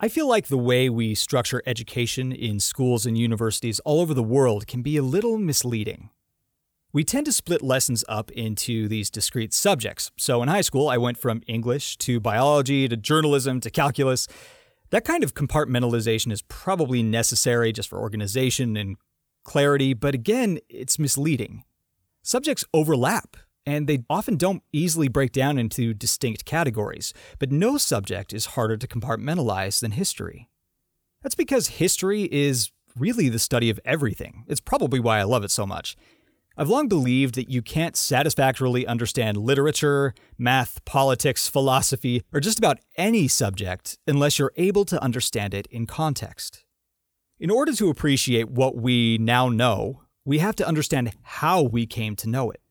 I feel like the way we structure education in schools and universities all over the world can be a little misleading. We tend to split lessons up into these discrete subjects. So in high school, I went from English to biology to journalism to calculus. That kind of compartmentalization is probably necessary just for organization and clarity, but again, it's misleading. Subjects overlap and they often don't easily break down into distinct categories, but no subject is harder to compartmentalize than history. That's because history is really the study of everything. It's probably why I love it so much. I've long believed that you can't satisfactorily understand literature, math, politics, philosophy, or just about any subject unless you're able to understand it in context. In order to appreciate what we now know, we have to understand how we came to know it.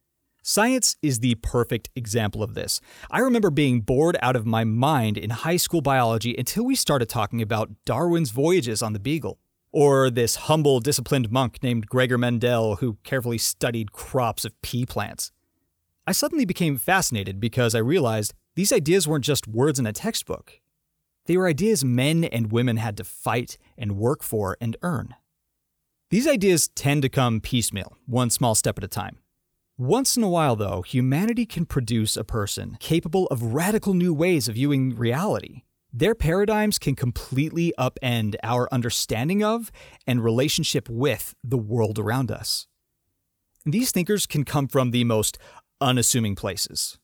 Science is the perfect example of this. I remember being bored out of my mind in high school biology until we started talking about Darwin's voyages on the Beagle, or this humble, disciplined monk named Gregor Mendel who carefully studied crops of pea plants. I suddenly became fascinated because I realized these ideas weren't just words in a textbook. They were ideas men and women had to fight and work for and earn. These ideas tend to come piecemeal, one small step at a time. Once in a while, though, humanity can produce a person capable of radical new ways of viewing reality. Their paradigms can completely upend our understanding of and relationship with the world around us. These thinkers can come from the most unassuming places.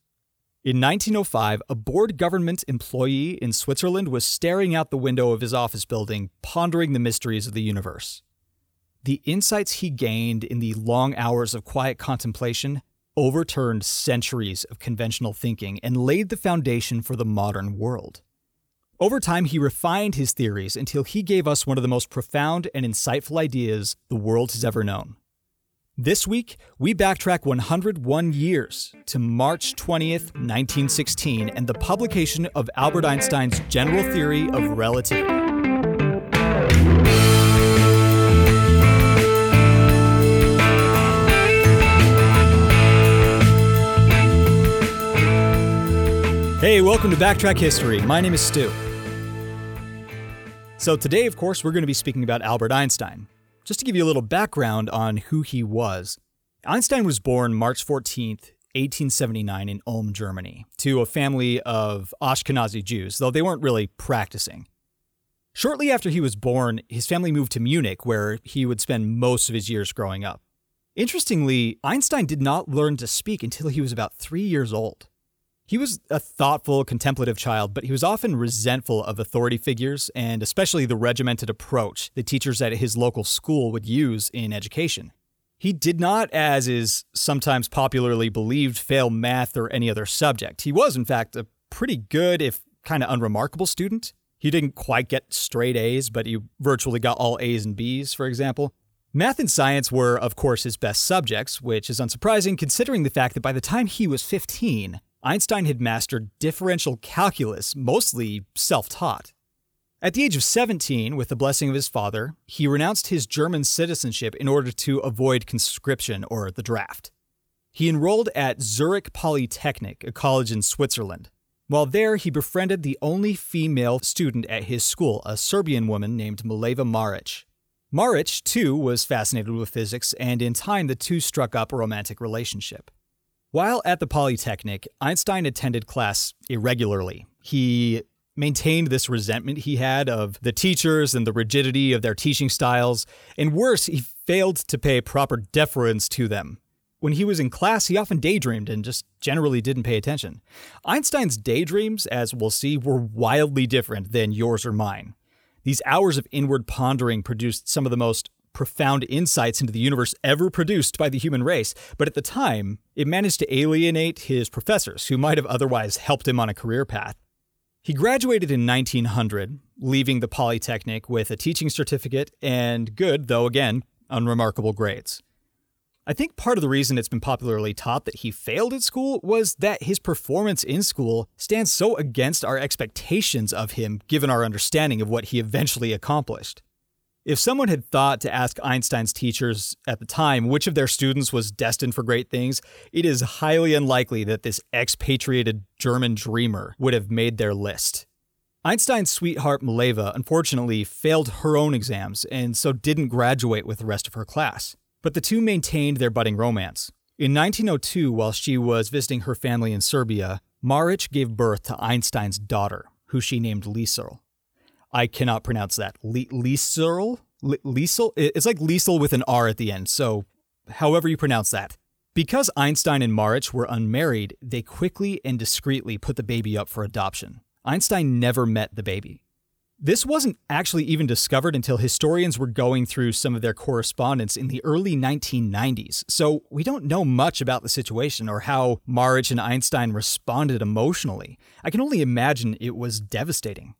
In 1905, a bored government employee in Switzerland was staring out the window of his office building, pondering the mysteries of the universe. The insights he gained in the long hours of quiet contemplation overturned centuries of conventional thinking and laid the foundation for the modern world. Over time, he refined his theories until he gave us one of the most profound and insightful ideas the world has ever known. This week, we backtrack 101 years to March 20th, 1916, and the publication of Albert Einstein's general theory of relativity. Hey, welcome to Backtrack History. My name is Stu. So, today, of course, we're going to be speaking about Albert Einstein. Just to give you a little background on who he was, Einstein was born March 14th, 1879, in Ulm, Germany, to a family of Ashkenazi Jews, though they weren't really practicing. Shortly after he was born, his family moved to Munich, where he would spend most of his years growing up. Interestingly, Einstein did not learn to speak until he was about three years old. He was a thoughtful, contemplative child, but he was often resentful of authority figures and especially the regimented approach the teachers at his local school would use in education. He did not, as is sometimes popularly believed, fail math or any other subject. He was, in fact, a pretty good, if kind of unremarkable student. He didn't quite get straight A's, but he virtually got all A's and B's, for example. Math and science were, of course, his best subjects, which is unsurprising considering the fact that by the time he was 15, Einstein had mastered differential calculus, mostly self taught. At the age of 17, with the blessing of his father, he renounced his German citizenship in order to avoid conscription or the draft. He enrolled at Zurich Polytechnic, a college in Switzerland. While there, he befriended the only female student at his school, a Serbian woman named Mileva Maric. Maric, too, was fascinated with physics, and in time the two struck up a romantic relationship. While at the Polytechnic, Einstein attended class irregularly. He maintained this resentment he had of the teachers and the rigidity of their teaching styles, and worse, he failed to pay proper deference to them. When he was in class, he often daydreamed and just generally didn't pay attention. Einstein's daydreams, as we'll see, were wildly different than yours or mine. These hours of inward pondering produced some of the most profound insights into the universe ever produced by the human race, but at the time, it managed to alienate his professors, who might have otherwise helped him on a career path. He graduated in 1900, leaving the Polytechnic with a teaching certificate and good, though again, unremarkable grades. I think part of the reason it's been popularly taught that he failed at school was that his performance in school stands so against our expectations of him given our understanding of what he eventually accomplished. If someone had thought to ask Einstein's teachers at the time which of their students was destined for great things, it is highly unlikely that this expatriated German dreamer would have made their list. Einstein's sweetheart Mileva unfortunately failed her own exams and so didn't graduate with the rest of her class. But the two maintained their budding romance. In 1902, while she was visiting her family in Serbia, Marić gave birth to Einstein's daughter, who she named Lieserl. I cannot pronounce that. Liesel? Liesel? It's like Liesel with an R at the end, so however you pronounce that. Because Einstein and Marić were unmarried, they quickly and discreetly put the baby up for adoption. Einstein never met the baby. This wasn't actually even discovered until historians were going through some of their correspondence in the early 1990s, so we don't know much about the situation or how Marić and Einstein responded emotionally. I can only imagine it was devastating.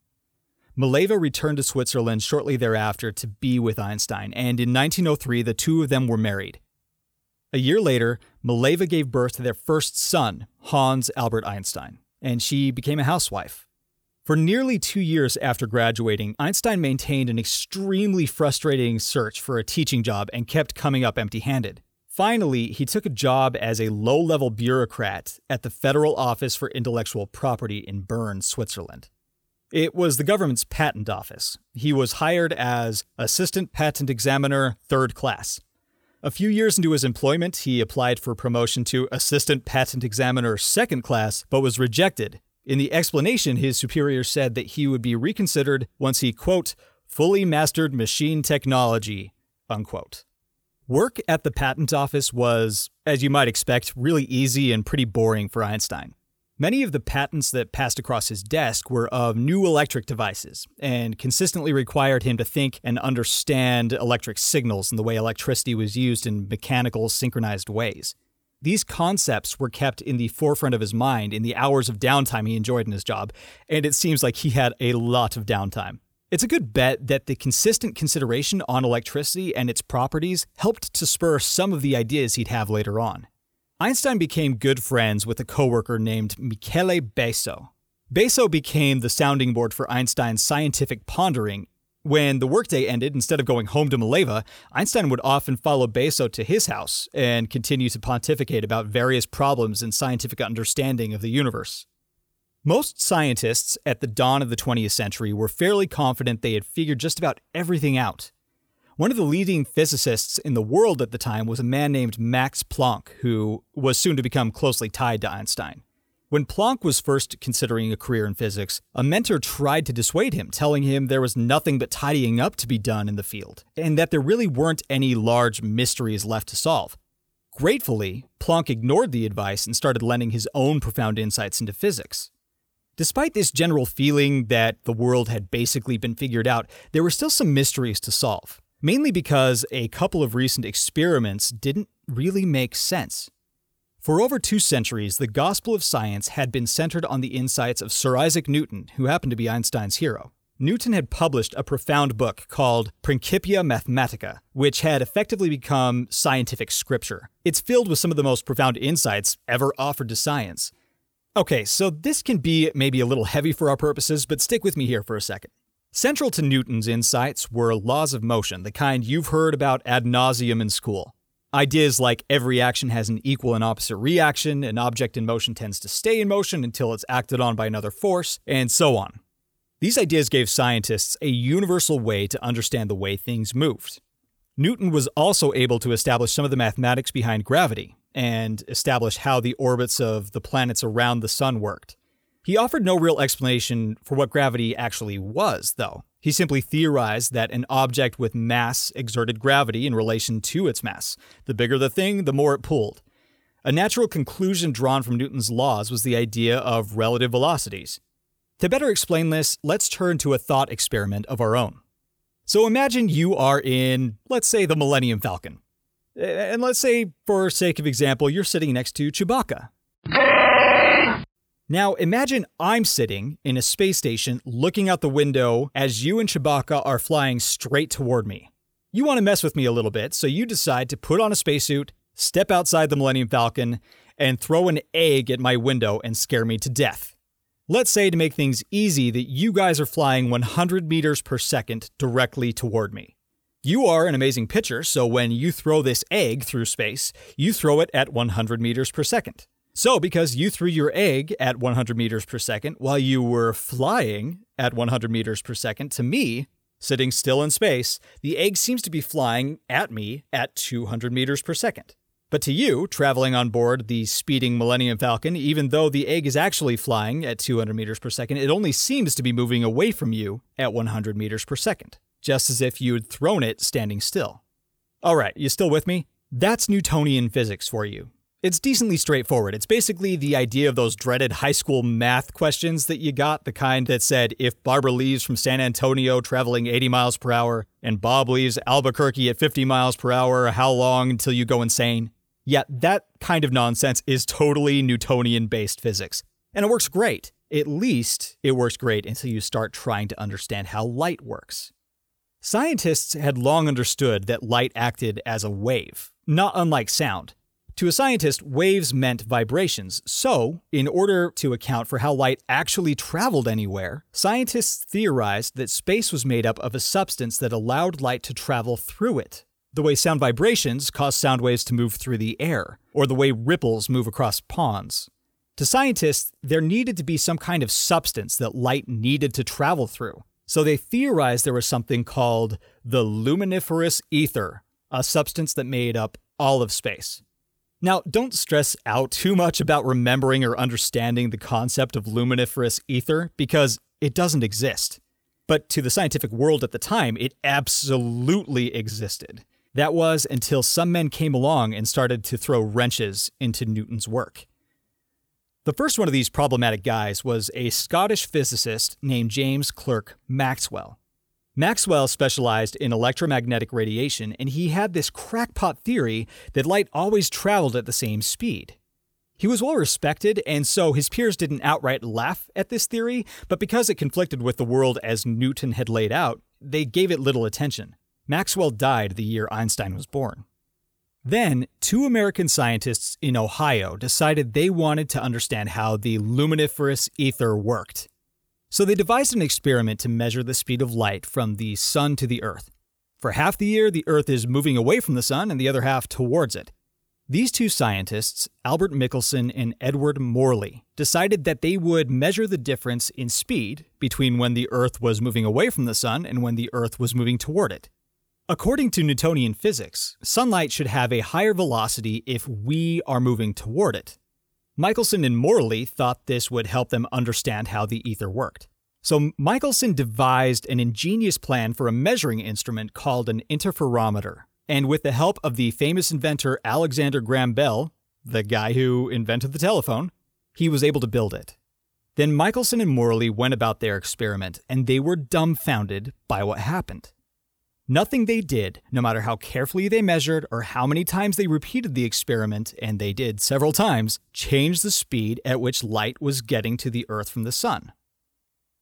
Mileva returned to Switzerland shortly thereafter to be with Einstein, and in 1903 the two of them were married. A year later, Mileva gave birth to their first son, Hans Albert Einstein, and she became a housewife. For nearly two years after graduating, Einstein maintained an extremely frustrating search for a teaching job and kept coming up empty handed. Finally, he took a job as a low level bureaucrat at the Federal Office for Intellectual Property in Bern, Switzerland. It was the government's patent office. He was hired as Assistant Patent Examiner, third class. A few years into his employment, he applied for promotion to Assistant Patent Examiner, second class, but was rejected in the explanation, his superior said that he would be reconsidered once he, quote, fully mastered machine technology, unquote. Work at the patent office was, as you might expect, really easy and pretty boring for Einstein. Many of the patents that passed across his desk were of new electric devices and consistently required him to think and understand electric signals and the way electricity was used in mechanical, synchronized ways. These concepts were kept in the forefront of his mind in the hours of downtime he enjoyed in his job, and it seems like he had a lot of downtime. It's a good bet that the consistent consideration on electricity and its properties helped to spur some of the ideas he'd have later on. Einstein became good friends with a coworker named Michele Besso. Besso became the sounding board for Einstein's scientific pondering when the workday ended, instead of going home to Mileva, Einstein would often follow Besso to his house and continue to pontificate about various problems in scientific understanding of the universe. Most scientists at the dawn of the 20th century were fairly confident they had figured just about everything out. One of the leading physicists in the world at the time was a man named Max Planck, who was soon to become closely tied to Einstein. When Planck was first considering a career in physics, a mentor tried to dissuade him, telling him there was nothing but tidying up to be done in the field, and that there really weren't any large mysteries left to solve. Gratefully, Planck ignored the advice and started lending his own profound insights into physics. Despite this general feeling that the world had basically been figured out, there were still some mysteries to solve, mainly because a couple of recent experiments didn't really make sense. For over two centuries, the gospel of science had been centered on the insights of Sir Isaac Newton, who happened to be Einstein's hero. Newton had published a profound book called Principia Mathematica, which had effectively become scientific scripture. It's filled with some of the most profound insights ever offered to science. Okay, so this can be maybe a little heavy for our purposes, but stick with me here for a second. Central to Newton's insights were laws of motion, the kind you've heard about ad nauseum in school. Ideas like every action has an equal and opposite reaction, an object in motion tends to stay in motion until it's acted on by another force, and so on. These ideas gave scientists a universal way to understand the way things moved. Newton was also able to establish some of the mathematics behind gravity and establish how the orbits of the planets around the sun worked. He offered no real explanation for what gravity actually was, though. He simply theorized that an object with mass exerted gravity in relation to its mass. The bigger the thing, the more it pulled. A natural conclusion drawn from Newton's laws was the idea of relative velocities. To better explain this, let's turn to a thought experiment of our own. So imagine you are in, let's say, the Millennium Falcon. And let's say, for sake of example, you're sitting next to Chewbacca. Now, imagine I'm sitting in a space station looking out the window as you and Chewbacca are flying straight toward me. You want to mess with me a little bit, so you decide to put on a spacesuit, step outside the Millennium Falcon, and throw an egg at my window and scare me to death. Let's say, to make things easy, that you guys are flying 100 meters per second directly toward me. You are an amazing pitcher, so when you throw this egg through space, you throw it at 100 meters per second. So, because you threw your egg at 100 meters per second while you were flying at 100 meters per second, to me, sitting still in space, the egg seems to be flying at me at 200 meters per second. But to you, traveling on board the speeding Millennium Falcon, even though the egg is actually flying at 200 meters per second, it only seems to be moving away from you at 100 meters per second, just as if you'd thrown it standing still. All right, you still with me? That's Newtonian physics for you. It's decently straightforward. It's basically the idea of those dreaded high school math questions that you got, the kind that said if Barbara leaves from San Antonio traveling 80 miles per hour and Bob leaves Albuquerque at 50 miles per hour, how long until you go insane? Yeah, that kind of nonsense is totally Newtonian based physics. And it works great. At least it works great until you start trying to understand how light works. Scientists had long understood that light acted as a wave, not unlike sound. To a scientist, waves meant vibrations. So, in order to account for how light actually traveled anywhere, scientists theorized that space was made up of a substance that allowed light to travel through it. The way sound vibrations cause sound waves to move through the air, or the way ripples move across ponds. To scientists, there needed to be some kind of substance that light needed to travel through. So they theorized there was something called the luminiferous ether, a substance that made up all of space. Now, don't stress out too much about remembering or understanding the concept of luminiferous ether because it doesn't exist. But to the scientific world at the time, it absolutely existed. That was until some men came along and started to throw wrenches into Newton's work. The first one of these problematic guys was a Scottish physicist named James Clerk Maxwell. Maxwell specialized in electromagnetic radiation, and he had this crackpot theory that light always traveled at the same speed. He was well respected, and so his peers didn't outright laugh at this theory, but because it conflicted with the world as Newton had laid out, they gave it little attention. Maxwell died the year Einstein was born. Then, two American scientists in Ohio decided they wanted to understand how the luminiferous ether worked. So they devised an experiment to measure the speed of light from the sun to the earth. For half the year, the earth is moving away from the sun and the other half towards it. These two scientists, Albert Michelson and Edward Morley, decided that they would measure the difference in speed between when the Earth was moving away from the Sun and when the Earth was moving toward it. According to Newtonian physics, sunlight should have a higher velocity if we are moving toward it. Michelson and Morley thought this would help them understand how the ether worked. So Michelson devised an ingenious plan for a measuring instrument called an interferometer. And with the help of the famous inventor Alexander Graham Bell, the guy who invented the telephone, he was able to build it. Then Michelson and Morley went about their experiment, and they were dumbfounded by what happened. Nothing they did, no matter how carefully they measured or how many times they repeated the experiment, and they did several times, changed the speed at which light was getting to the Earth from the Sun.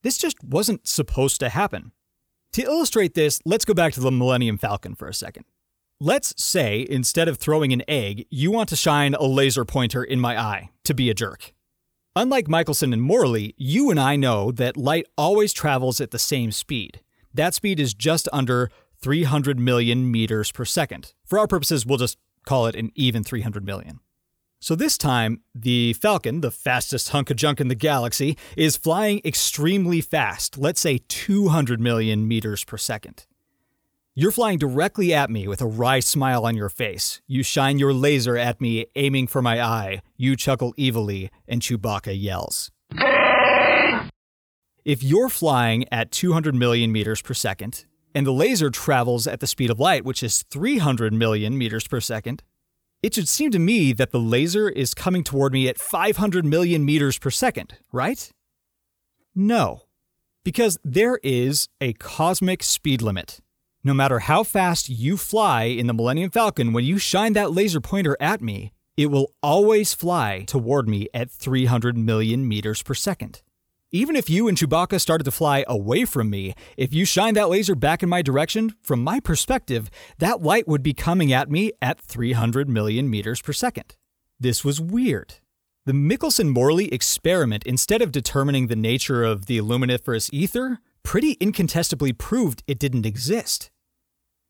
This just wasn't supposed to happen. To illustrate this, let's go back to the Millennium Falcon for a second. Let's say, instead of throwing an egg, you want to shine a laser pointer in my eye to be a jerk. Unlike Michelson and Morley, you and I know that light always travels at the same speed. That speed is just under 300 million meters per second. For our purposes, we'll just call it an even 300 million. So this time, the Falcon, the fastest hunk of junk in the galaxy, is flying extremely fast, let's say 200 million meters per second. You're flying directly at me with a wry smile on your face. You shine your laser at me, aiming for my eye. You chuckle evilly, and Chewbacca yells. If you're flying at 200 million meters per second, and the laser travels at the speed of light, which is 300 million meters per second, it should seem to me that the laser is coming toward me at 500 million meters per second, right? No, because there is a cosmic speed limit. No matter how fast you fly in the Millennium Falcon, when you shine that laser pointer at me, it will always fly toward me at 300 million meters per second. Even if you and Chewbacca started to fly away from me, if you shine that laser back in my direction, from my perspective, that light would be coming at me at 300 million meters per second. This was weird. The Michelson Morley experiment, instead of determining the nature of the luminiferous ether, pretty incontestably proved it didn't exist.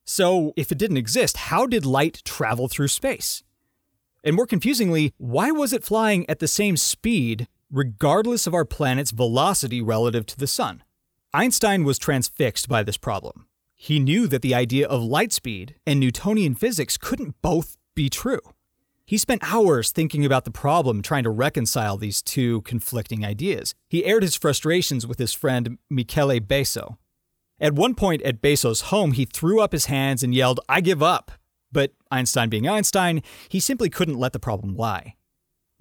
So, if it didn't exist, how did light travel through space? And more confusingly, why was it flying at the same speed regardless of our planet's velocity relative to the sun? Einstein was transfixed by this problem. He knew that the idea of light speed and Newtonian physics couldn't both be true. He spent hours thinking about the problem, trying to reconcile these two conflicting ideas. He aired his frustrations with his friend Michele Besso. At one point at Besso's home, he threw up his hands and yelled, I give up. But Einstein being Einstein, he simply couldn't let the problem lie.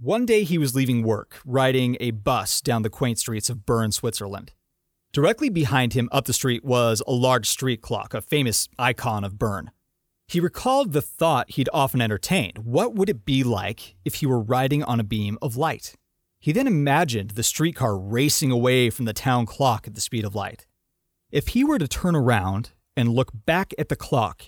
One day he was leaving work, riding a bus down the quaint streets of Bern, Switzerland. Directly behind him up the street was a large street clock, a famous icon of Bern. He recalled the thought he'd often entertained what would it be like if he were riding on a beam of light? He then imagined the streetcar racing away from the town clock at the speed of light. If he were to turn around and look back at the clock,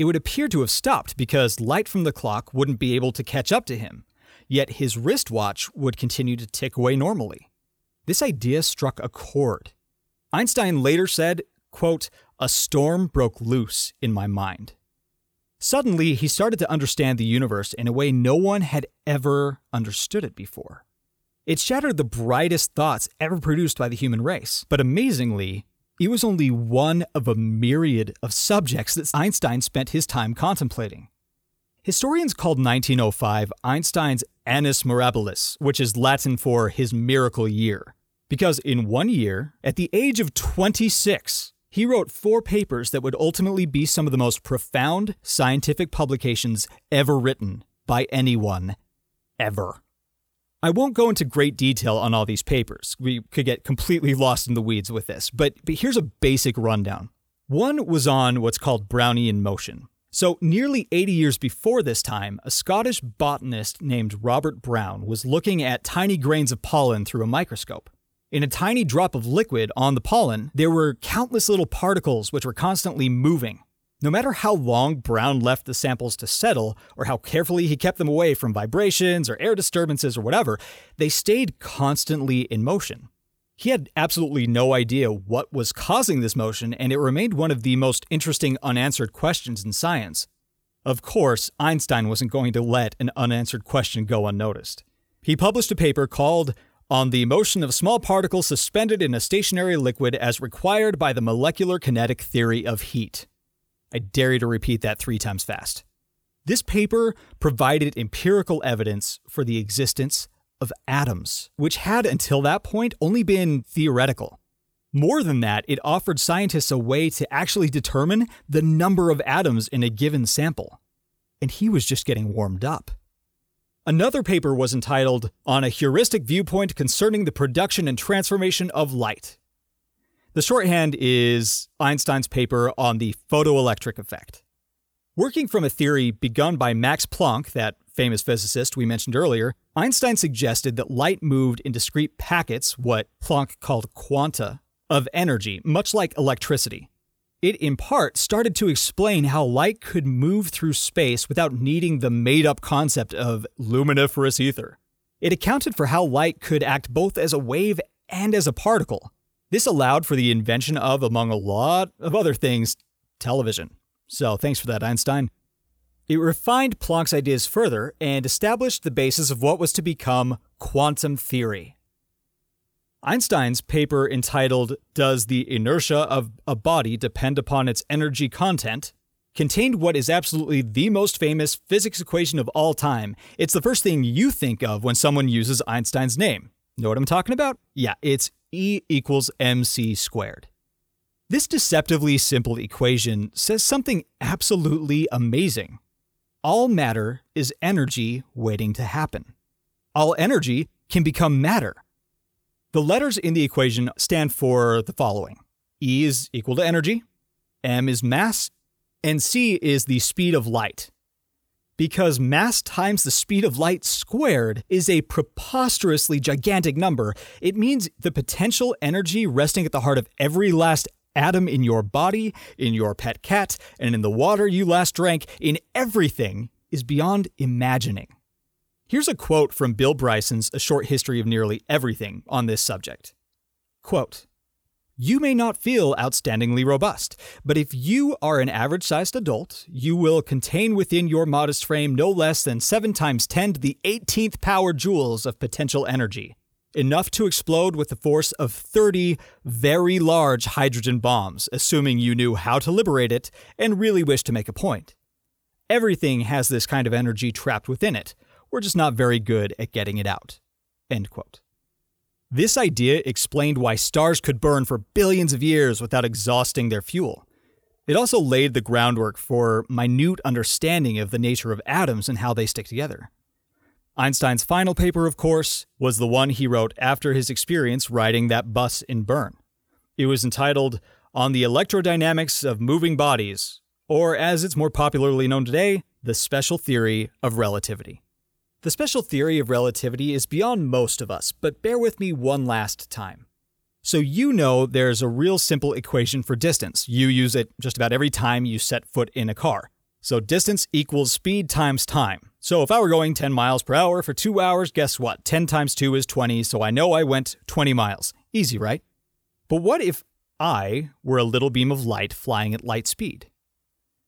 it would appear to have stopped because light from the clock wouldn't be able to catch up to him, yet his wristwatch would continue to tick away normally. This idea struck a chord. Einstein later said, quote, A storm broke loose in my mind. Suddenly, he started to understand the universe in a way no one had ever understood it before. It shattered the brightest thoughts ever produced by the human race. But amazingly, it was only one of a myriad of subjects that Einstein spent his time contemplating. Historians called 1905 Einstein's Annus Mirabilis, which is Latin for his miracle year, because in one year, at the age of 26, he wrote four papers that would ultimately be some of the most profound scientific publications ever written by anyone, ever. I won't go into great detail on all these papers. We could get completely lost in the weeds with this, but, but here's a basic rundown. One was on what's called Brownian motion. So, nearly 80 years before this time, a Scottish botanist named Robert Brown was looking at tiny grains of pollen through a microscope. In a tiny drop of liquid on the pollen, there were countless little particles which were constantly moving. No matter how long Brown left the samples to settle, or how carefully he kept them away from vibrations or air disturbances or whatever, they stayed constantly in motion. He had absolutely no idea what was causing this motion, and it remained one of the most interesting unanswered questions in science. Of course, Einstein wasn't going to let an unanswered question go unnoticed. He published a paper called on the motion of small particles suspended in a stationary liquid as required by the molecular kinetic theory of heat. I dare you to repeat that three times fast. This paper provided empirical evidence for the existence of atoms, which had until that point only been theoretical. More than that, it offered scientists a way to actually determine the number of atoms in a given sample. And he was just getting warmed up. Another paper was entitled On a Heuristic Viewpoint Concerning the Production and Transformation of Light. The shorthand is Einstein's paper on the photoelectric effect. Working from a theory begun by Max Planck, that famous physicist we mentioned earlier, Einstein suggested that light moved in discrete packets, what Planck called quanta, of energy, much like electricity. It, in part, started to explain how light could move through space without needing the made up concept of luminiferous ether. It accounted for how light could act both as a wave and as a particle. This allowed for the invention of, among a lot of other things, television. So thanks for that, Einstein. It refined Planck's ideas further and established the basis of what was to become quantum theory. Einstein's paper entitled Does the Inertia of a Body Depend Upon Its Energy Content? contained what is absolutely the most famous physics equation of all time. It's the first thing you think of when someone uses Einstein's name. Know what I'm talking about? Yeah, it's E equals mc squared. This deceptively simple equation says something absolutely amazing. All matter is energy waiting to happen. All energy can become matter. The letters in the equation stand for the following E is equal to energy, M is mass, and C is the speed of light. Because mass times the speed of light squared is a preposterously gigantic number, it means the potential energy resting at the heart of every last atom in your body, in your pet cat, and in the water you last drank, in everything, is beyond imagining. Here's a quote from Bill Bryson's A Short History of Nearly Everything on this subject. Quote, you may not feel outstandingly robust, but if you are an average sized adult, you will contain within your modest frame no less than 7 times 10 to the 18th power joules of potential energy, enough to explode with the force of 30 very large hydrogen bombs, assuming you knew how to liberate it and really wish to make a point. Everything has this kind of energy trapped within it. We're just not very good at getting it out. End quote. This idea explained why stars could burn for billions of years without exhausting their fuel. It also laid the groundwork for minute understanding of the nature of atoms and how they stick together. Einstein's final paper, of course, was the one he wrote after his experience riding that bus in Bern. It was entitled On the Electrodynamics of Moving Bodies, or as it's more popularly known today, The Special Theory of Relativity. The special theory of relativity is beyond most of us, but bear with me one last time. So, you know there's a real simple equation for distance. You use it just about every time you set foot in a car. So, distance equals speed times time. So, if I were going 10 miles per hour for two hours, guess what? 10 times 2 is 20, so I know I went 20 miles. Easy, right? But what if I were a little beam of light flying at light speed?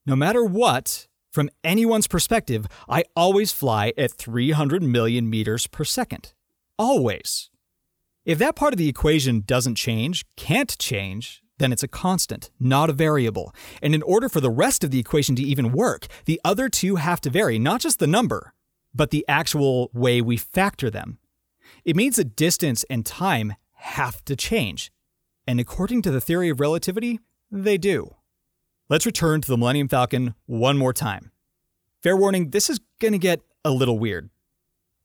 No matter what, from anyone's perspective, I always fly at 300 million meters per second. Always. If that part of the equation doesn't change, can't change, then it's a constant, not a variable. And in order for the rest of the equation to even work, the other two have to vary, not just the number, but the actual way we factor them. It means that distance and time have to change. And according to the theory of relativity, they do. Let's return to the Millennium Falcon one more time. Fair warning, this is going to get a little weird.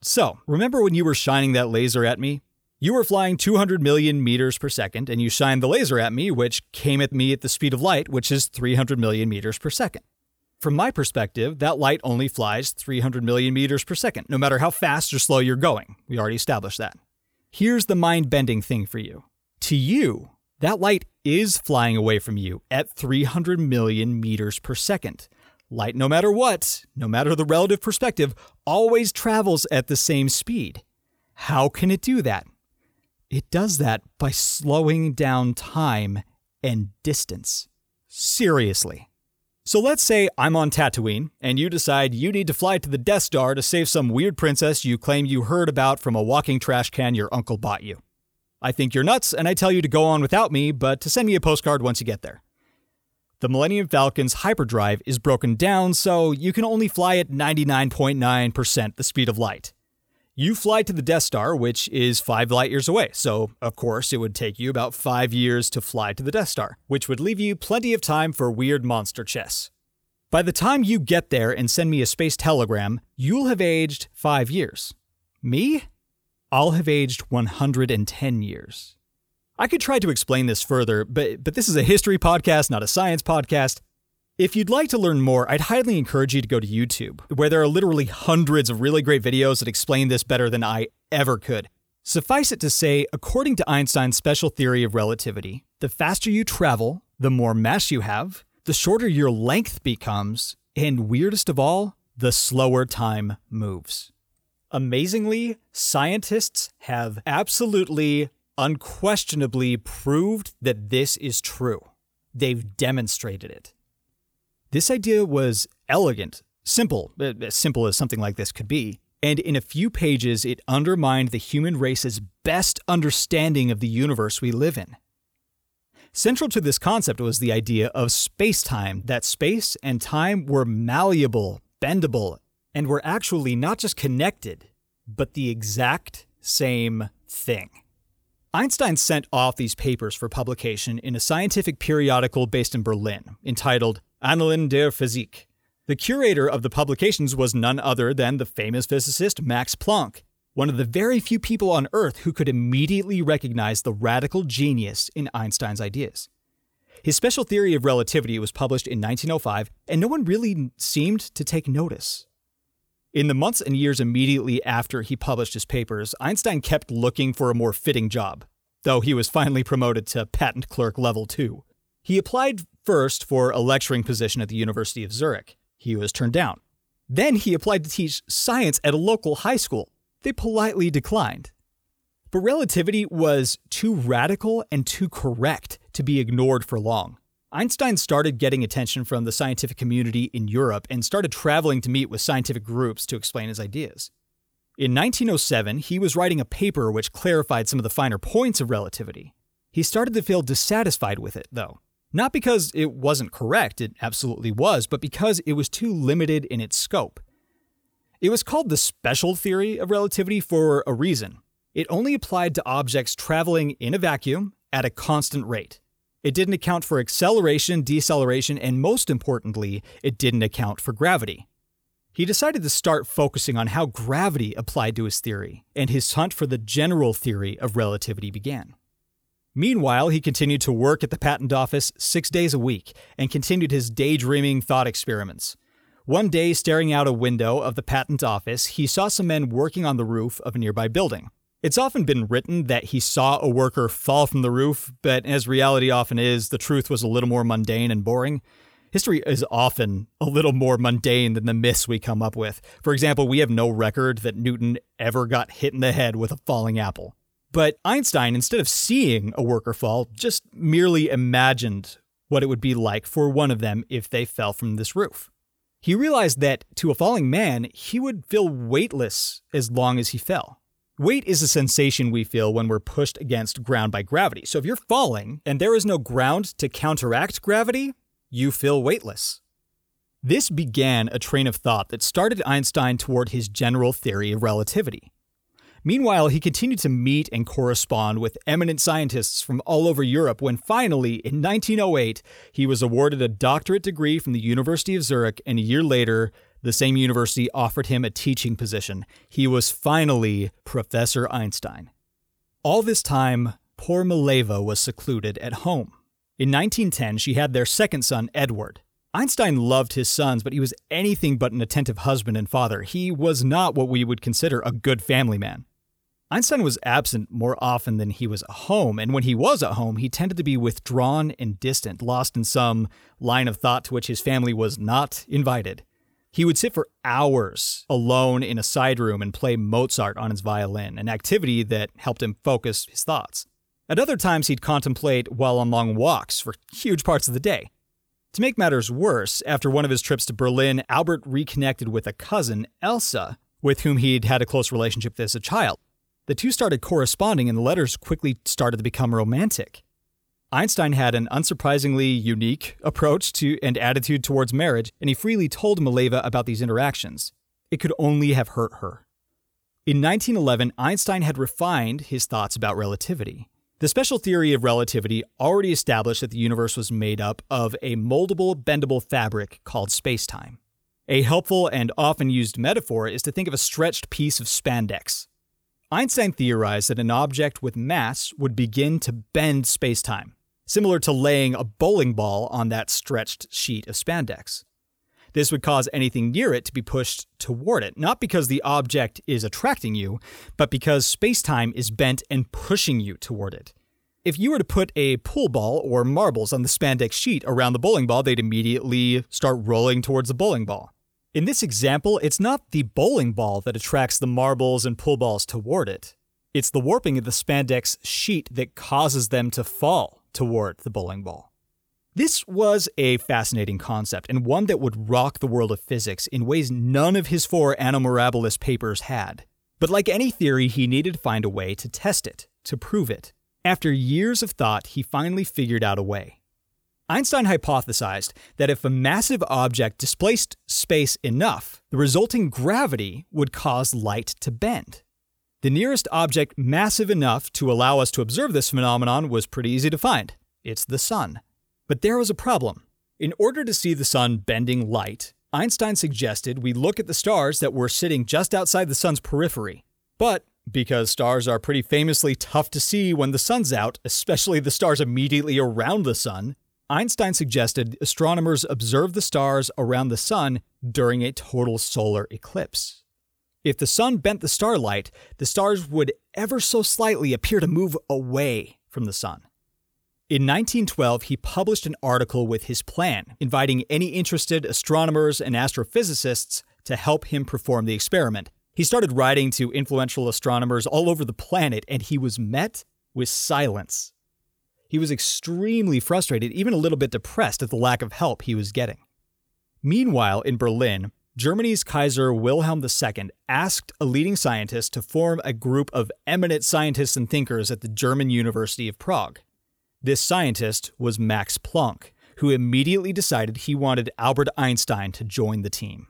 So, remember when you were shining that laser at me? You were flying 200 million meters per second, and you shined the laser at me, which came at me at the speed of light, which is 300 million meters per second. From my perspective, that light only flies 300 million meters per second, no matter how fast or slow you're going. We already established that. Here's the mind bending thing for you. To you, that light is flying away from you at 300 million meters per second. Light, no matter what, no matter the relative perspective, always travels at the same speed. How can it do that? It does that by slowing down time and distance. Seriously. So let's say I'm on Tatooine, and you decide you need to fly to the Death Star to save some weird princess you claim you heard about from a walking trash can your uncle bought you. I think you're nuts, and I tell you to go on without me, but to send me a postcard once you get there. The Millennium Falcon's hyperdrive is broken down, so you can only fly at 99.9% the speed of light. You fly to the Death Star, which is five light years away, so of course it would take you about five years to fly to the Death Star, which would leave you plenty of time for weird monster chess. By the time you get there and send me a space telegram, you'll have aged five years. Me? I'll have aged 110 years. I could try to explain this further, but, but this is a history podcast, not a science podcast. If you'd like to learn more, I'd highly encourage you to go to YouTube, where there are literally hundreds of really great videos that explain this better than I ever could. Suffice it to say, according to Einstein's special theory of relativity, the faster you travel, the more mass you have, the shorter your length becomes, and weirdest of all, the slower time moves. Amazingly, scientists have absolutely, unquestionably proved that this is true. They've demonstrated it. This idea was elegant, simple, uh, as simple as something like this could be, and in a few pages it undermined the human race's best understanding of the universe we live in. Central to this concept was the idea of space time, that space and time were malleable, bendable, and were actually not just connected, but the exact same thing. Einstein sent off these papers for publication in a scientific periodical based in Berlin entitled Annalen der Physik. The curator of the publications was none other than the famous physicist Max Planck, one of the very few people on Earth who could immediately recognize the radical genius in Einstein's ideas. His special theory of relativity was published in 1905, and no one really seemed to take notice. In the months and years immediately after he published his papers, Einstein kept looking for a more fitting job, though he was finally promoted to patent clerk level 2. He applied first for a lecturing position at the University of Zurich. He was turned down. Then he applied to teach science at a local high school. They politely declined. But relativity was too radical and too correct to be ignored for long. Einstein started getting attention from the scientific community in Europe and started traveling to meet with scientific groups to explain his ideas. In 1907, he was writing a paper which clarified some of the finer points of relativity. He started to feel dissatisfied with it, though. Not because it wasn't correct, it absolutely was, but because it was too limited in its scope. It was called the special theory of relativity for a reason. It only applied to objects traveling in a vacuum at a constant rate. It didn't account for acceleration, deceleration, and most importantly, it didn't account for gravity. He decided to start focusing on how gravity applied to his theory, and his hunt for the general theory of relativity began. Meanwhile, he continued to work at the patent office six days a week and continued his daydreaming thought experiments. One day, staring out a window of the patent office, he saw some men working on the roof of a nearby building. It's often been written that he saw a worker fall from the roof, but as reality often is, the truth was a little more mundane and boring. History is often a little more mundane than the myths we come up with. For example, we have no record that Newton ever got hit in the head with a falling apple. But Einstein, instead of seeing a worker fall, just merely imagined what it would be like for one of them if they fell from this roof. He realized that to a falling man, he would feel weightless as long as he fell. Weight is a sensation we feel when we're pushed against ground by gravity. So if you're falling and there is no ground to counteract gravity, you feel weightless. This began a train of thought that started Einstein toward his general theory of relativity. Meanwhile, he continued to meet and correspond with eminent scientists from all over Europe when finally, in 1908, he was awarded a doctorate degree from the University of Zurich, and a year later, the same university offered him a teaching position. He was finally Professor Einstein. All this time, poor Mileva was secluded at home. In 1910, she had their second son, Edward. Einstein loved his sons, but he was anything but an attentive husband and father. He was not what we would consider a good family man. Einstein was absent more often than he was at home, and when he was at home, he tended to be withdrawn and distant, lost in some line of thought to which his family was not invited. He would sit for hours alone in a side room and play Mozart on his violin, an activity that helped him focus his thoughts. At other times, he'd contemplate while on long walks for huge parts of the day. To make matters worse, after one of his trips to Berlin, Albert reconnected with a cousin, Elsa, with whom he'd had a close relationship as a child. The two started corresponding, and the letters quickly started to become romantic. Einstein had an unsurprisingly unique approach to and attitude towards marriage, and he freely told Mileva about these interactions. It could only have hurt her. In 1911, Einstein had refined his thoughts about relativity. The special theory of relativity already established that the universe was made up of a moldable, bendable fabric called spacetime. A helpful and often used metaphor is to think of a stretched piece of spandex. Einstein theorized that an object with mass would begin to bend spacetime, similar to laying a bowling ball on that stretched sheet of spandex. This would cause anything near it to be pushed toward it, not because the object is attracting you, but because spacetime is bent and pushing you toward it. If you were to put a pool ball or marbles on the spandex sheet around the bowling ball, they'd immediately start rolling towards the bowling ball. In this example, it's not the bowling ball that attracts the marbles and pool balls toward it. It's the warping of the spandex sheet that causes them to fall toward the bowling ball. This was a fascinating concept and one that would rock the world of physics in ways none of his four Anno Mirabilis papers had. But like any theory, he needed to find a way to test it, to prove it. After years of thought, he finally figured out a way. Einstein hypothesized that if a massive object displaced space enough, the resulting gravity would cause light to bend. The nearest object massive enough to allow us to observe this phenomenon was pretty easy to find it's the Sun. But there was a problem. In order to see the Sun bending light, Einstein suggested we look at the stars that were sitting just outside the Sun's periphery. But because stars are pretty famously tough to see when the sun's out, especially the stars immediately around the sun, Einstein suggested astronomers observe the stars around the sun during a total solar eclipse. If the sun bent the starlight, the stars would ever so slightly appear to move away from the sun. In 1912, he published an article with his plan, inviting any interested astronomers and astrophysicists to help him perform the experiment. He started writing to influential astronomers all over the planet, and he was met with silence. He was extremely frustrated, even a little bit depressed at the lack of help he was getting. Meanwhile, in Berlin, Germany's Kaiser Wilhelm II asked a leading scientist to form a group of eminent scientists and thinkers at the German University of Prague. This scientist was Max Planck, who immediately decided he wanted Albert Einstein to join the team.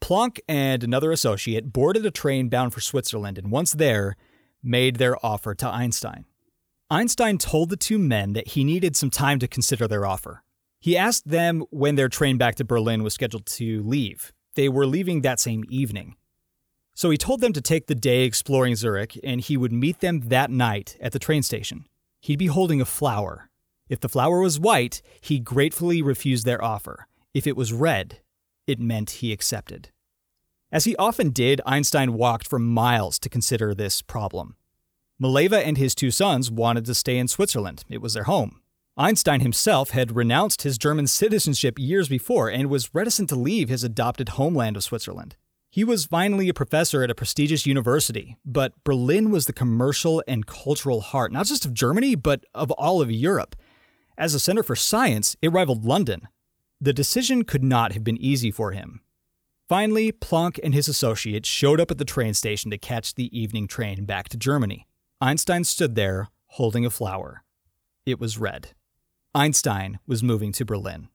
Planck and another associate boarded a train bound for Switzerland and once there, made their offer to Einstein. Einstein told the two men that he needed some time to consider their offer. He asked them when their train back to Berlin was scheduled to leave, they were leaving that same evening. So he told them to take the day exploring Zurich and he would meet them that night at the train station. He'd be holding a flower. If the flower was white, he gratefully refused their offer. If it was red, it meant he accepted. As he often did, Einstein walked for miles to consider this problem. Mileva and his two sons wanted to stay in Switzerland, it was their home. Einstein himself had renounced his German citizenship years before and was reticent to leave his adopted homeland of Switzerland. He was finally a professor at a prestigious university, but Berlin was the commercial and cultural heart, not just of Germany, but of all of Europe. As a center for science, it rivaled London. The decision could not have been easy for him. Finally, Planck and his associates showed up at the train station to catch the evening train back to Germany. Einstein stood there, holding a flower. It was red. Einstein was moving to Berlin.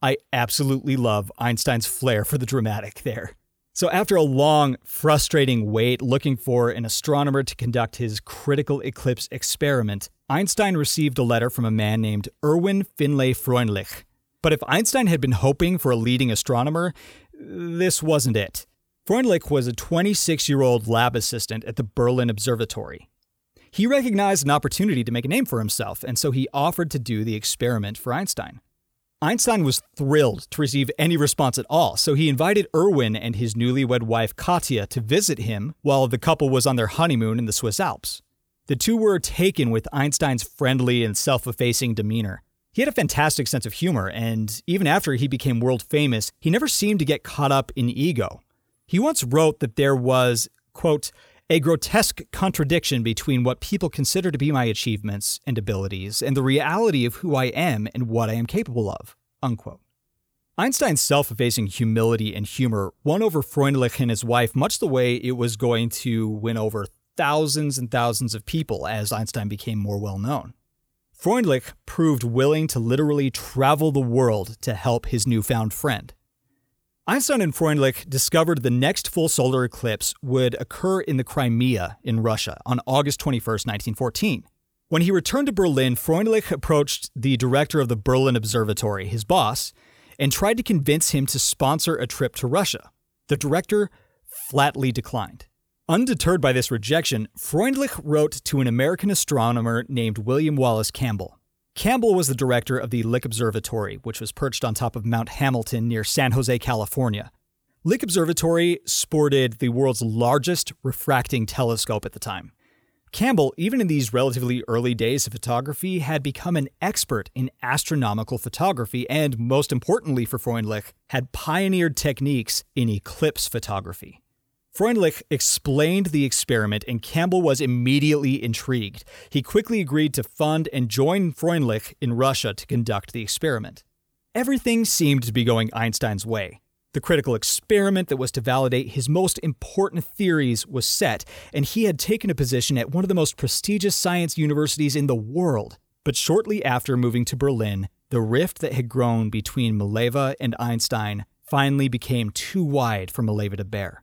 I absolutely love Einstein's flair for the dramatic there. So, after a long, frustrating wait looking for an astronomer to conduct his critical eclipse experiment, Einstein received a letter from a man named Erwin Finlay Freundlich. But if Einstein had been hoping for a leading astronomer, this wasn't it. Freundlich was a 26 year old lab assistant at the Berlin Observatory. He recognized an opportunity to make a name for himself, and so he offered to do the experiment for Einstein. Einstein was thrilled to receive any response at all, so he invited Erwin and his newlywed wife Katja to visit him while the couple was on their honeymoon in the Swiss Alps. The two were taken with Einstein's friendly and self effacing demeanor. He had a fantastic sense of humor, and even after he became world famous, he never seemed to get caught up in ego. He once wrote that there was, quote, a grotesque contradiction between what people consider to be my achievements and abilities and the reality of who I am and what I am capable of. Unquote. Einstein's self effacing humility and humor won over Freundlich and his wife much the way it was going to win over thousands and thousands of people as Einstein became more well known. Freundlich proved willing to literally travel the world to help his newfound friend. Einstein and Freundlich discovered the next full solar eclipse would occur in the Crimea in Russia on August 21, 1914. When he returned to Berlin, Freundlich approached the director of the Berlin Observatory, his boss, and tried to convince him to sponsor a trip to Russia. The director flatly declined. Undeterred by this rejection, Freundlich wrote to an American astronomer named William Wallace Campbell. Campbell was the director of the Lick Observatory, which was perched on top of Mount Hamilton near San Jose, California. Lick Observatory sported the world's largest refracting telescope at the time. Campbell, even in these relatively early days of photography, had become an expert in astronomical photography and, most importantly for Freundlich, had pioneered techniques in eclipse photography. Freundlich explained the experiment, and Campbell was immediately intrigued. He quickly agreed to fund and join Freundlich in Russia to conduct the experiment. Everything seemed to be going Einstein's way. The critical experiment that was to validate his most important theories was set, and he had taken a position at one of the most prestigious science universities in the world. But shortly after moving to Berlin, the rift that had grown between Mileva and Einstein finally became too wide for Mileva to bear.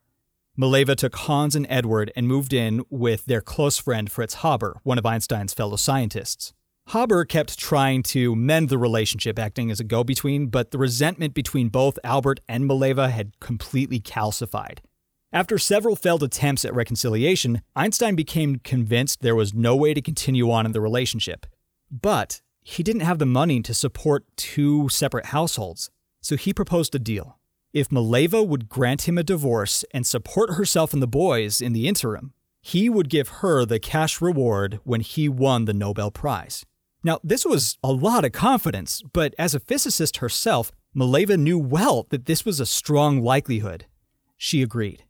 Mileva took Hans and Edward and moved in with their close friend Fritz Haber, one of Einstein's fellow scientists. Haber kept trying to mend the relationship, acting as a go between, but the resentment between both Albert and Mileva had completely calcified. After several failed attempts at reconciliation, Einstein became convinced there was no way to continue on in the relationship. But he didn't have the money to support two separate households, so he proposed a deal if Mileva would grant him a divorce and support herself and the boys in the interim, he would give her the cash reward when he won the Nobel Prize. Now, this was a lot of confidence, but as a physicist herself, Mileva knew well that this was a strong likelihood. She agreed.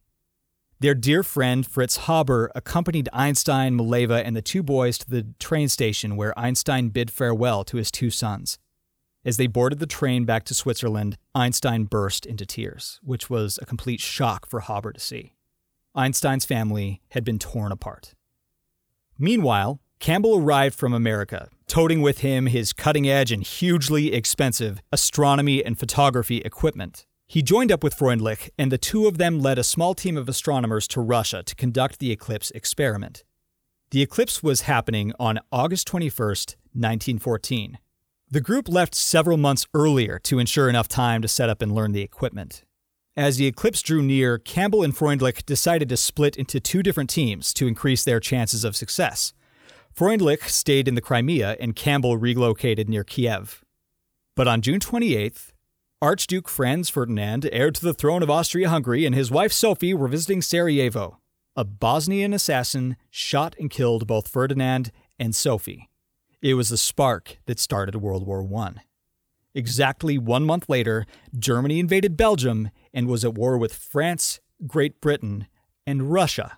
Their dear friend Fritz Haber accompanied Einstein, Mileva, and the two boys to the train station where Einstein bid farewell to his two sons. As they boarded the train back to Switzerland, Einstein burst into tears, which was a complete shock for Haber to see. Einstein's family had been torn apart. Meanwhile, Campbell arrived from America, toting with him his cutting edge and hugely expensive astronomy and photography equipment. He joined up with Freundlich, and the two of them led a small team of astronomers to Russia to conduct the eclipse experiment. The eclipse was happening on August 21st, 1914. The group left several months earlier to ensure enough time to set up and learn the equipment. As the eclipse drew near, Campbell and Freundlich decided to split into two different teams to increase their chances of success. Freundlich stayed in the Crimea and Campbell relocated near Kiev. But on June 28th, Archduke Franz Ferdinand, heir to the throne of Austria Hungary, and his wife Sophie were visiting Sarajevo. A Bosnian assassin shot and killed both Ferdinand and Sophie. It was the spark that started World War I. Exactly one month later, Germany invaded Belgium and was at war with France, Great Britain, and Russia.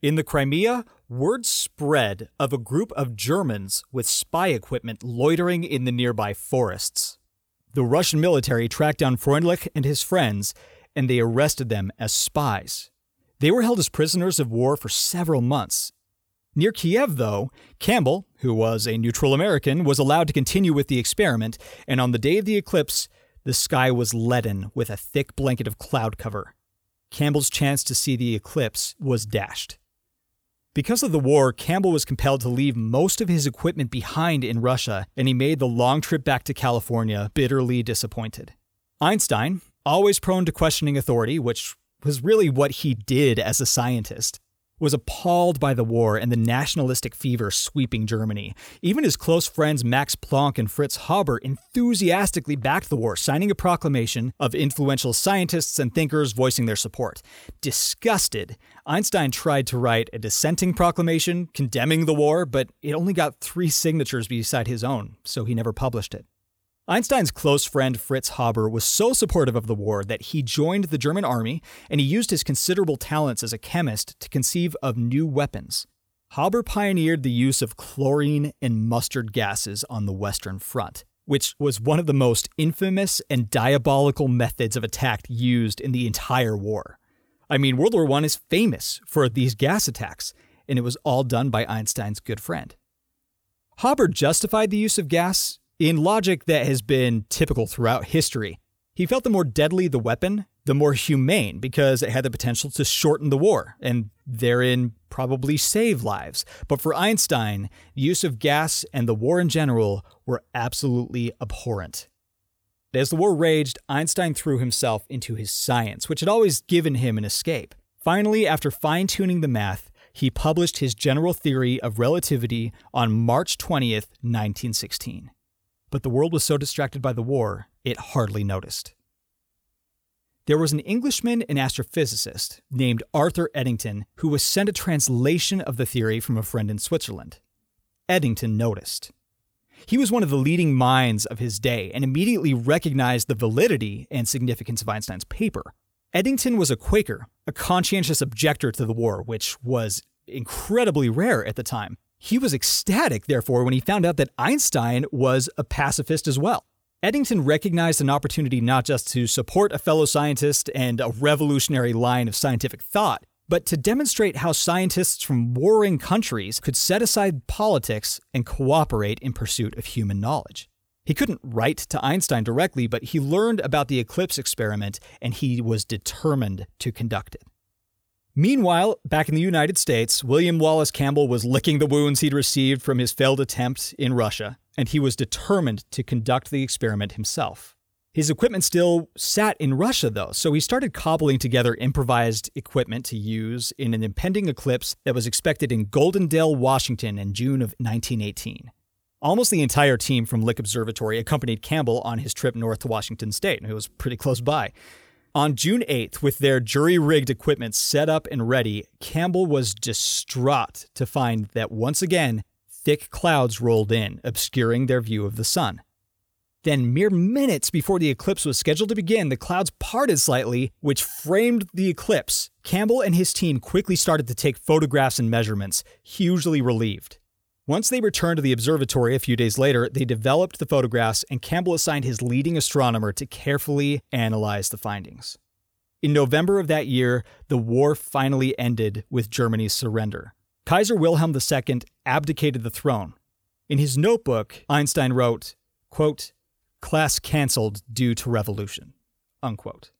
In the Crimea, word spread of a group of Germans with spy equipment loitering in the nearby forests. The Russian military tracked down Freundlich and his friends, and they arrested them as spies. They were held as prisoners of war for several months. Near Kiev, though, Campbell, who was a neutral American, was allowed to continue with the experiment, and on the day of the eclipse, the sky was leaden with a thick blanket of cloud cover. Campbell's chance to see the eclipse was dashed. Because of the war, Campbell was compelled to leave most of his equipment behind in Russia, and he made the long trip back to California bitterly disappointed. Einstein, always prone to questioning authority, which was really what he did as a scientist, was appalled by the war and the nationalistic fever sweeping Germany. Even his close friends Max Planck and Fritz Haber enthusiastically backed the war, signing a proclamation of influential scientists and thinkers voicing their support. Disgusted, Einstein tried to write a dissenting proclamation condemning the war, but it only got three signatures beside his own, so he never published it. Einstein's close friend Fritz Haber was so supportive of the war that he joined the German army and he used his considerable talents as a chemist to conceive of new weapons. Haber pioneered the use of chlorine and mustard gases on the Western Front, which was one of the most infamous and diabolical methods of attack used in the entire war. I mean, World War I is famous for these gas attacks, and it was all done by Einstein's good friend. Haber justified the use of gas in logic that has been typical throughout history. He felt the more deadly the weapon, the more humane because it had the potential to shorten the war and therein probably save lives. But for Einstein, the use of gas and the war in general were absolutely abhorrent. As the war raged, Einstein threw himself into his science, which had always given him an escape. Finally, after fine tuning the math, he published his general theory of relativity on March 20th, 1916 but the world was so distracted by the war, it hardly noticed. There was an Englishman and astrophysicist named Arthur Eddington who was sent a translation of the theory from a friend in Switzerland. Eddington noticed. He was one of the leading minds of his day and immediately recognized the validity and significance of Einstein's paper. Eddington was a Quaker, a conscientious objector to the war, which was incredibly rare at the time. He was ecstatic, therefore, when he found out that Einstein was a pacifist as well. Eddington recognized an opportunity not just to support a fellow scientist and a revolutionary line of scientific thought, but to demonstrate how scientists from warring countries could set aside politics and cooperate in pursuit of human knowledge. He couldn't write to Einstein directly, but he learned about the eclipse experiment and he was determined to conduct it. Meanwhile, back in the United States, William Wallace Campbell was licking the wounds he'd received from his failed attempt in Russia, and he was determined to conduct the experiment himself. His equipment still sat in Russia, though, so he started cobbling together improvised equipment to use in an impending eclipse that was expected in Goldendale, Washington in June of 1918. Almost the entire team from Lick Observatory accompanied Campbell on his trip north to Washington State, and it was pretty close by. On June 8th, with their jury rigged equipment set up and ready, Campbell was distraught to find that once again, thick clouds rolled in, obscuring their view of the sun. Then, mere minutes before the eclipse was scheduled to begin, the clouds parted slightly, which framed the eclipse. Campbell and his team quickly started to take photographs and measurements, hugely relieved. Once they returned to the observatory a few days later, they developed the photographs, and Campbell assigned his leading astronomer to carefully analyze the findings. In November of that year, the war finally ended with Germany's surrender. Kaiser Wilhelm II abdicated the throne. In his notebook, Einstein wrote, quote, class canceled due to revolution. Unquote.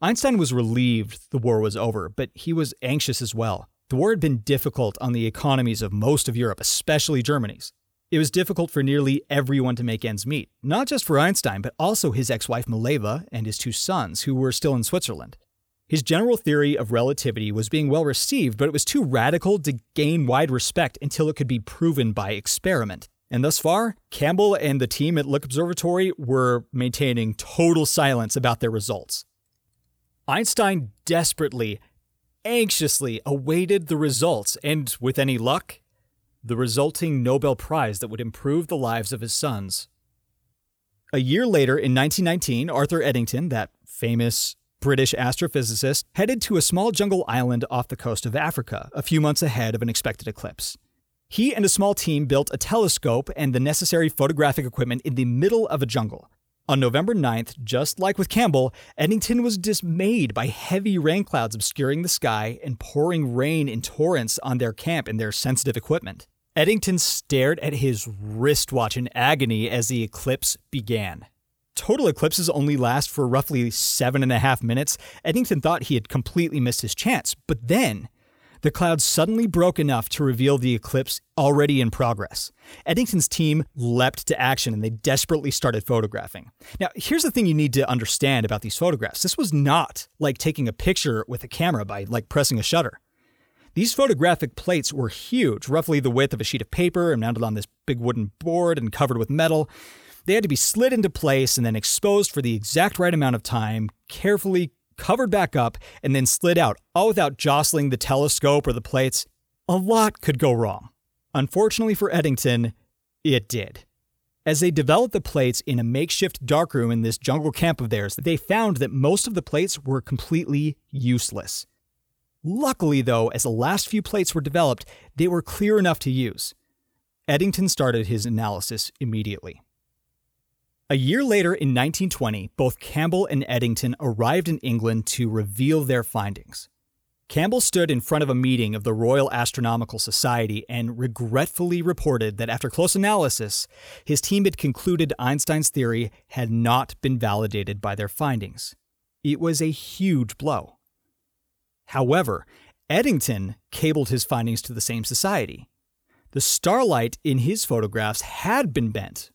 Einstein was relieved the war was over, but he was anxious as well. The war had been difficult on the economies of most of Europe, especially Germany's. It was difficult for nearly everyone to make ends meet, not just for Einstein, but also his ex wife Mileva and his two sons, who were still in Switzerland. His general theory of relativity was being well received, but it was too radical to gain wide respect until it could be proven by experiment. And thus far, Campbell and the team at Lick Observatory were maintaining total silence about their results. Einstein desperately, anxiously awaited the results, and with any luck, the resulting Nobel Prize that would improve the lives of his sons. A year later, in 1919, Arthur Eddington, that famous British astrophysicist, headed to a small jungle island off the coast of Africa, a few months ahead of an expected eclipse. He and a small team built a telescope and the necessary photographic equipment in the middle of a jungle. On November 9th, just like with Campbell, Eddington was dismayed by heavy rain clouds obscuring the sky and pouring rain in torrents on their camp and their sensitive equipment. Eddington stared at his wristwatch in agony as the eclipse began. Total eclipses only last for roughly seven and a half minutes. Eddington thought he had completely missed his chance, but then the clouds suddenly broke enough to reveal the eclipse already in progress. Eddington's team leapt to action and they desperately started photographing. Now, here's the thing you need to understand about these photographs this was not like taking a picture with a camera by like pressing a shutter. These photographic plates were huge, roughly the width of a sheet of paper, and mounted on this big wooden board and covered with metal. They had to be slid into place and then exposed for the exact right amount of time, carefully covered back up, and then slid out, all without jostling the telescope or the plates. A lot could go wrong. Unfortunately for Eddington, it did. As they developed the plates in a makeshift darkroom in this jungle camp of theirs, they found that most of the plates were completely useless. Luckily, though, as the last few plates were developed, they were clear enough to use. Eddington started his analysis immediately. A year later, in 1920, both Campbell and Eddington arrived in England to reveal their findings. Campbell stood in front of a meeting of the Royal Astronomical Society and regretfully reported that after close analysis, his team had concluded Einstein's theory had not been validated by their findings. It was a huge blow. However, Eddington cabled his findings to the same society. The starlight in his photographs had been bent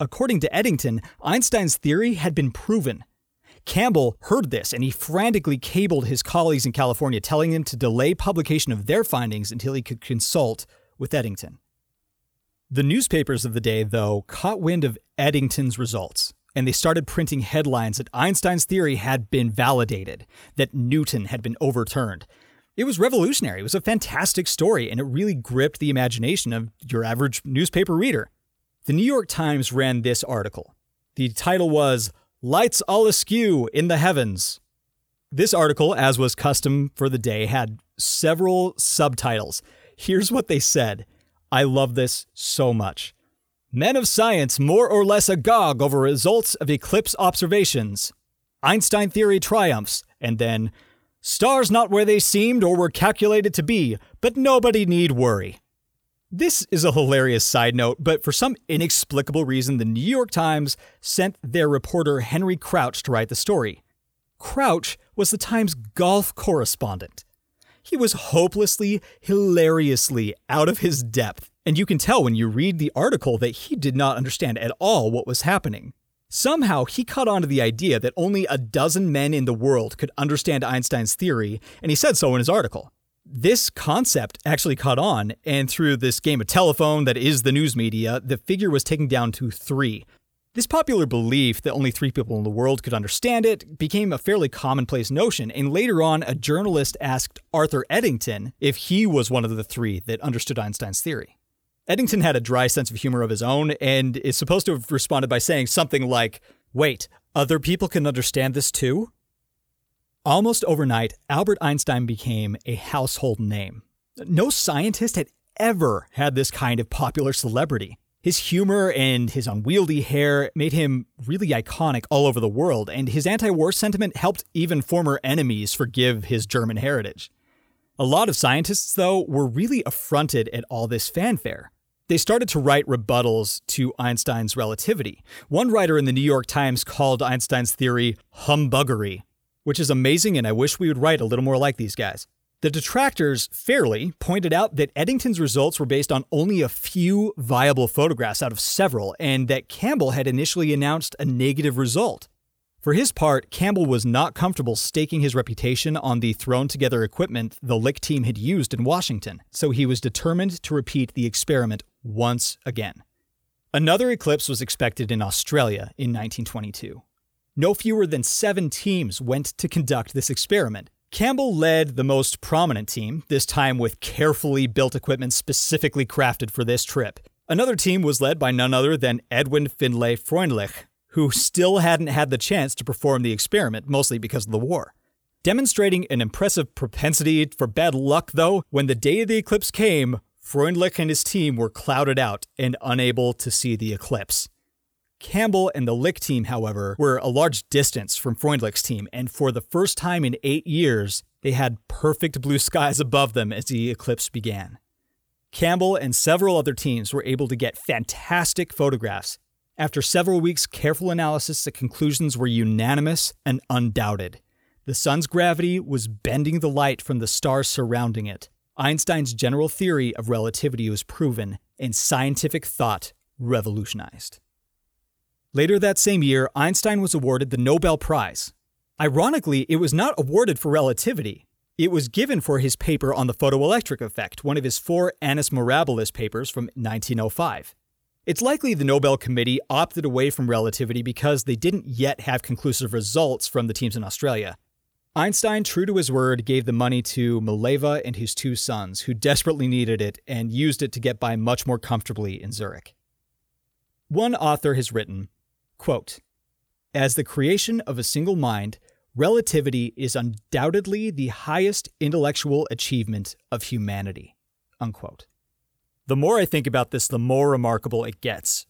According to Eddington, Einstein's theory had been proven. Campbell heard this and he frantically cabled his colleagues in California, telling them to delay publication of their findings until he could consult with Eddington. The newspapers of the day, though, caught wind of Eddington's results, and they started printing headlines that Einstein's theory had been validated, that Newton had been overturned. It was revolutionary. It was a fantastic story, and it really gripped the imagination of your average newspaper reader. The New York Times ran this article. The title was Lights All Askew in the Heavens. This article, as was custom for the day, had several subtitles. Here's what they said. I love this so much. Men of science more or less agog over results of eclipse observations. Einstein theory triumphs, and then stars not where they seemed or were calculated to be, but nobody need worry. This is a hilarious side note, but for some inexplicable reason, the New York Times sent their reporter Henry Crouch to write the story. Crouch was the Times golf correspondent. He was hopelessly, hilariously out of his depth, and you can tell when you read the article that he did not understand at all what was happening. Somehow, he caught on to the idea that only a dozen men in the world could understand Einstein's theory, and he said so in his article this concept actually caught on, and through this game of telephone that is the news media, the figure was taken down to three. This popular belief that only three people in the world could understand it became a fairly commonplace notion, and later on, a journalist asked Arthur Eddington if he was one of the three that understood Einstein's theory. Eddington had a dry sense of humor of his own and is supposed to have responded by saying something like, Wait, other people can understand this too? Almost overnight, Albert Einstein became a household name. No scientist had ever had this kind of popular celebrity. His humor and his unwieldy hair made him really iconic all over the world, and his anti war sentiment helped even former enemies forgive his German heritage. A lot of scientists, though, were really affronted at all this fanfare. They started to write rebuttals to Einstein's relativity. One writer in the New York Times called Einstein's theory humbuggery, which is amazing, and I wish we would write a little more like these guys. The detractors fairly pointed out that Eddington's results were based on only a few viable photographs out of several, and that Campbell had initially announced a negative result. For his part, Campbell was not comfortable staking his reputation on the thrown together equipment the Lick team had used in Washington, so he was determined to repeat the experiment once again. Another eclipse was expected in Australia in 1922. No fewer than seven teams went to conduct this experiment, Campbell led the most prominent team, this time with carefully built equipment specifically crafted for this trip. Another team was led by none other than Edwin Findlay Freundlich, who still hadn't had the chance to perform the experiment, mostly because of the war. Demonstrating an impressive propensity for bad luck, though, when the day of the eclipse came, Freundlich and his team were clouded out and unable to see the eclipse. Campbell and the Lick team, however, were a large distance from Freundlich's team, and for the first time in eight years, they had perfect blue skies above them as the eclipse began. Campbell and several other teams were able to get fantastic photographs. After several weeks' careful analysis, the conclusions were unanimous and undoubted. The sun's gravity was bending the light from the stars surrounding it. Einstein's general theory of relativity was proven, and scientific thought revolutionized. Later that same year, Einstein was awarded the Nobel Prize. Ironically, it was not awarded for relativity. It was given for his paper on the photoelectric effect, one of his four Annus Mirabilis papers from 1905. It's likely the Nobel Committee opted away from relativity because they didn't yet have conclusive results from the teams in Australia. Einstein, true to his word, gave the money to Mileva and his two sons, who desperately needed it and used it to get by much more comfortably in Zurich. One author has written Quote As the creation of a single mind, relativity is undoubtedly the highest intellectual achievement of humanity. Unquote. The more I think about this, the more remarkable it gets.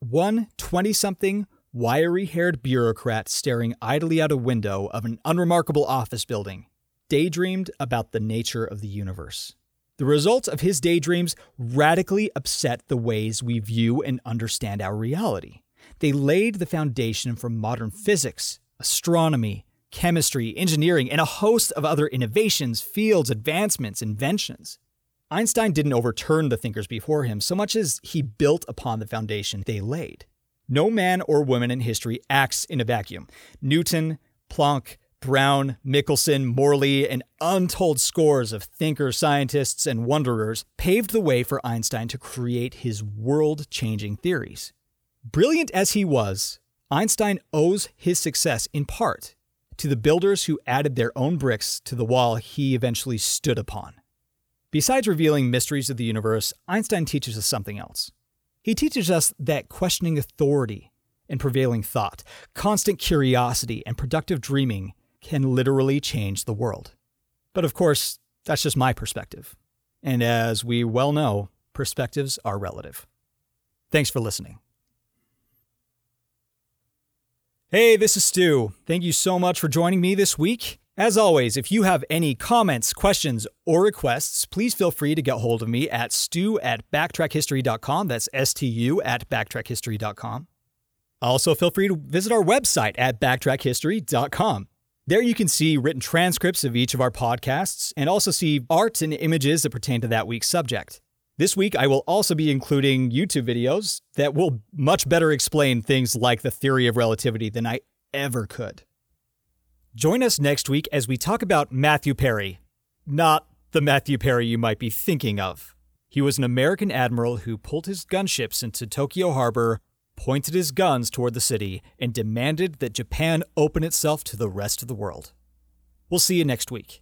One 20 something, wiry haired bureaucrat staring idly out a window of an unremarkable office building daydreamed about the nature of the universe. The results of his daydreams radically upset the ways we view and understand our reality. They laid the foundation for modern physics, astronomy, chemistry, engineering, and a host of other innovations, fields, advancements, inventions. Einstein didn't overturn the thinkers before him so much as he built upon the foundation they laid. No man or woman in history acts in a vacuum. Newton, Planck, Brown, Michelson, Morley, and untold scores of thinkers, scientists, and wanderers paved the way for Einstein to create his world changing theories. Brilliant as he was, Einstein owes his success in part to the builders who added their own bricks to the wall he eventually stood upon. Besides revealing mysteries of the universe, Einstein teaches us something else. He teaches us that questioning authority and prevailing thought, constant curiosity, and productive dreaming can literally change the world. But of course, that's just my perspective. And as we well know, perspectives are relative. Thanks for listening. Hey, this is Stu. Thank you so much for joining me this week. As always, if you have any comments, questions, or requests, please feel free to get hold of me at stu at backtrackhistory.com. That's S T U at backtrackhistory.com. Also, feel free to visit our website at backtrackhistory.com. There you can see written transcripts of each of our podcasts and also see art and images that pertain to that week's subject. This week, I will also be including YouTube videos that will much better explain things like the theory of relativity than I ever could. Join us next week as we talk about Matthew Perry. Not the Matthew Perry you might be thinking of. He was an American admiral who pulled his gunships into Tokyo Harbor, pointed his guns toward the city, and demanded that Japan open itself to the rest of the world. We'll see you next week.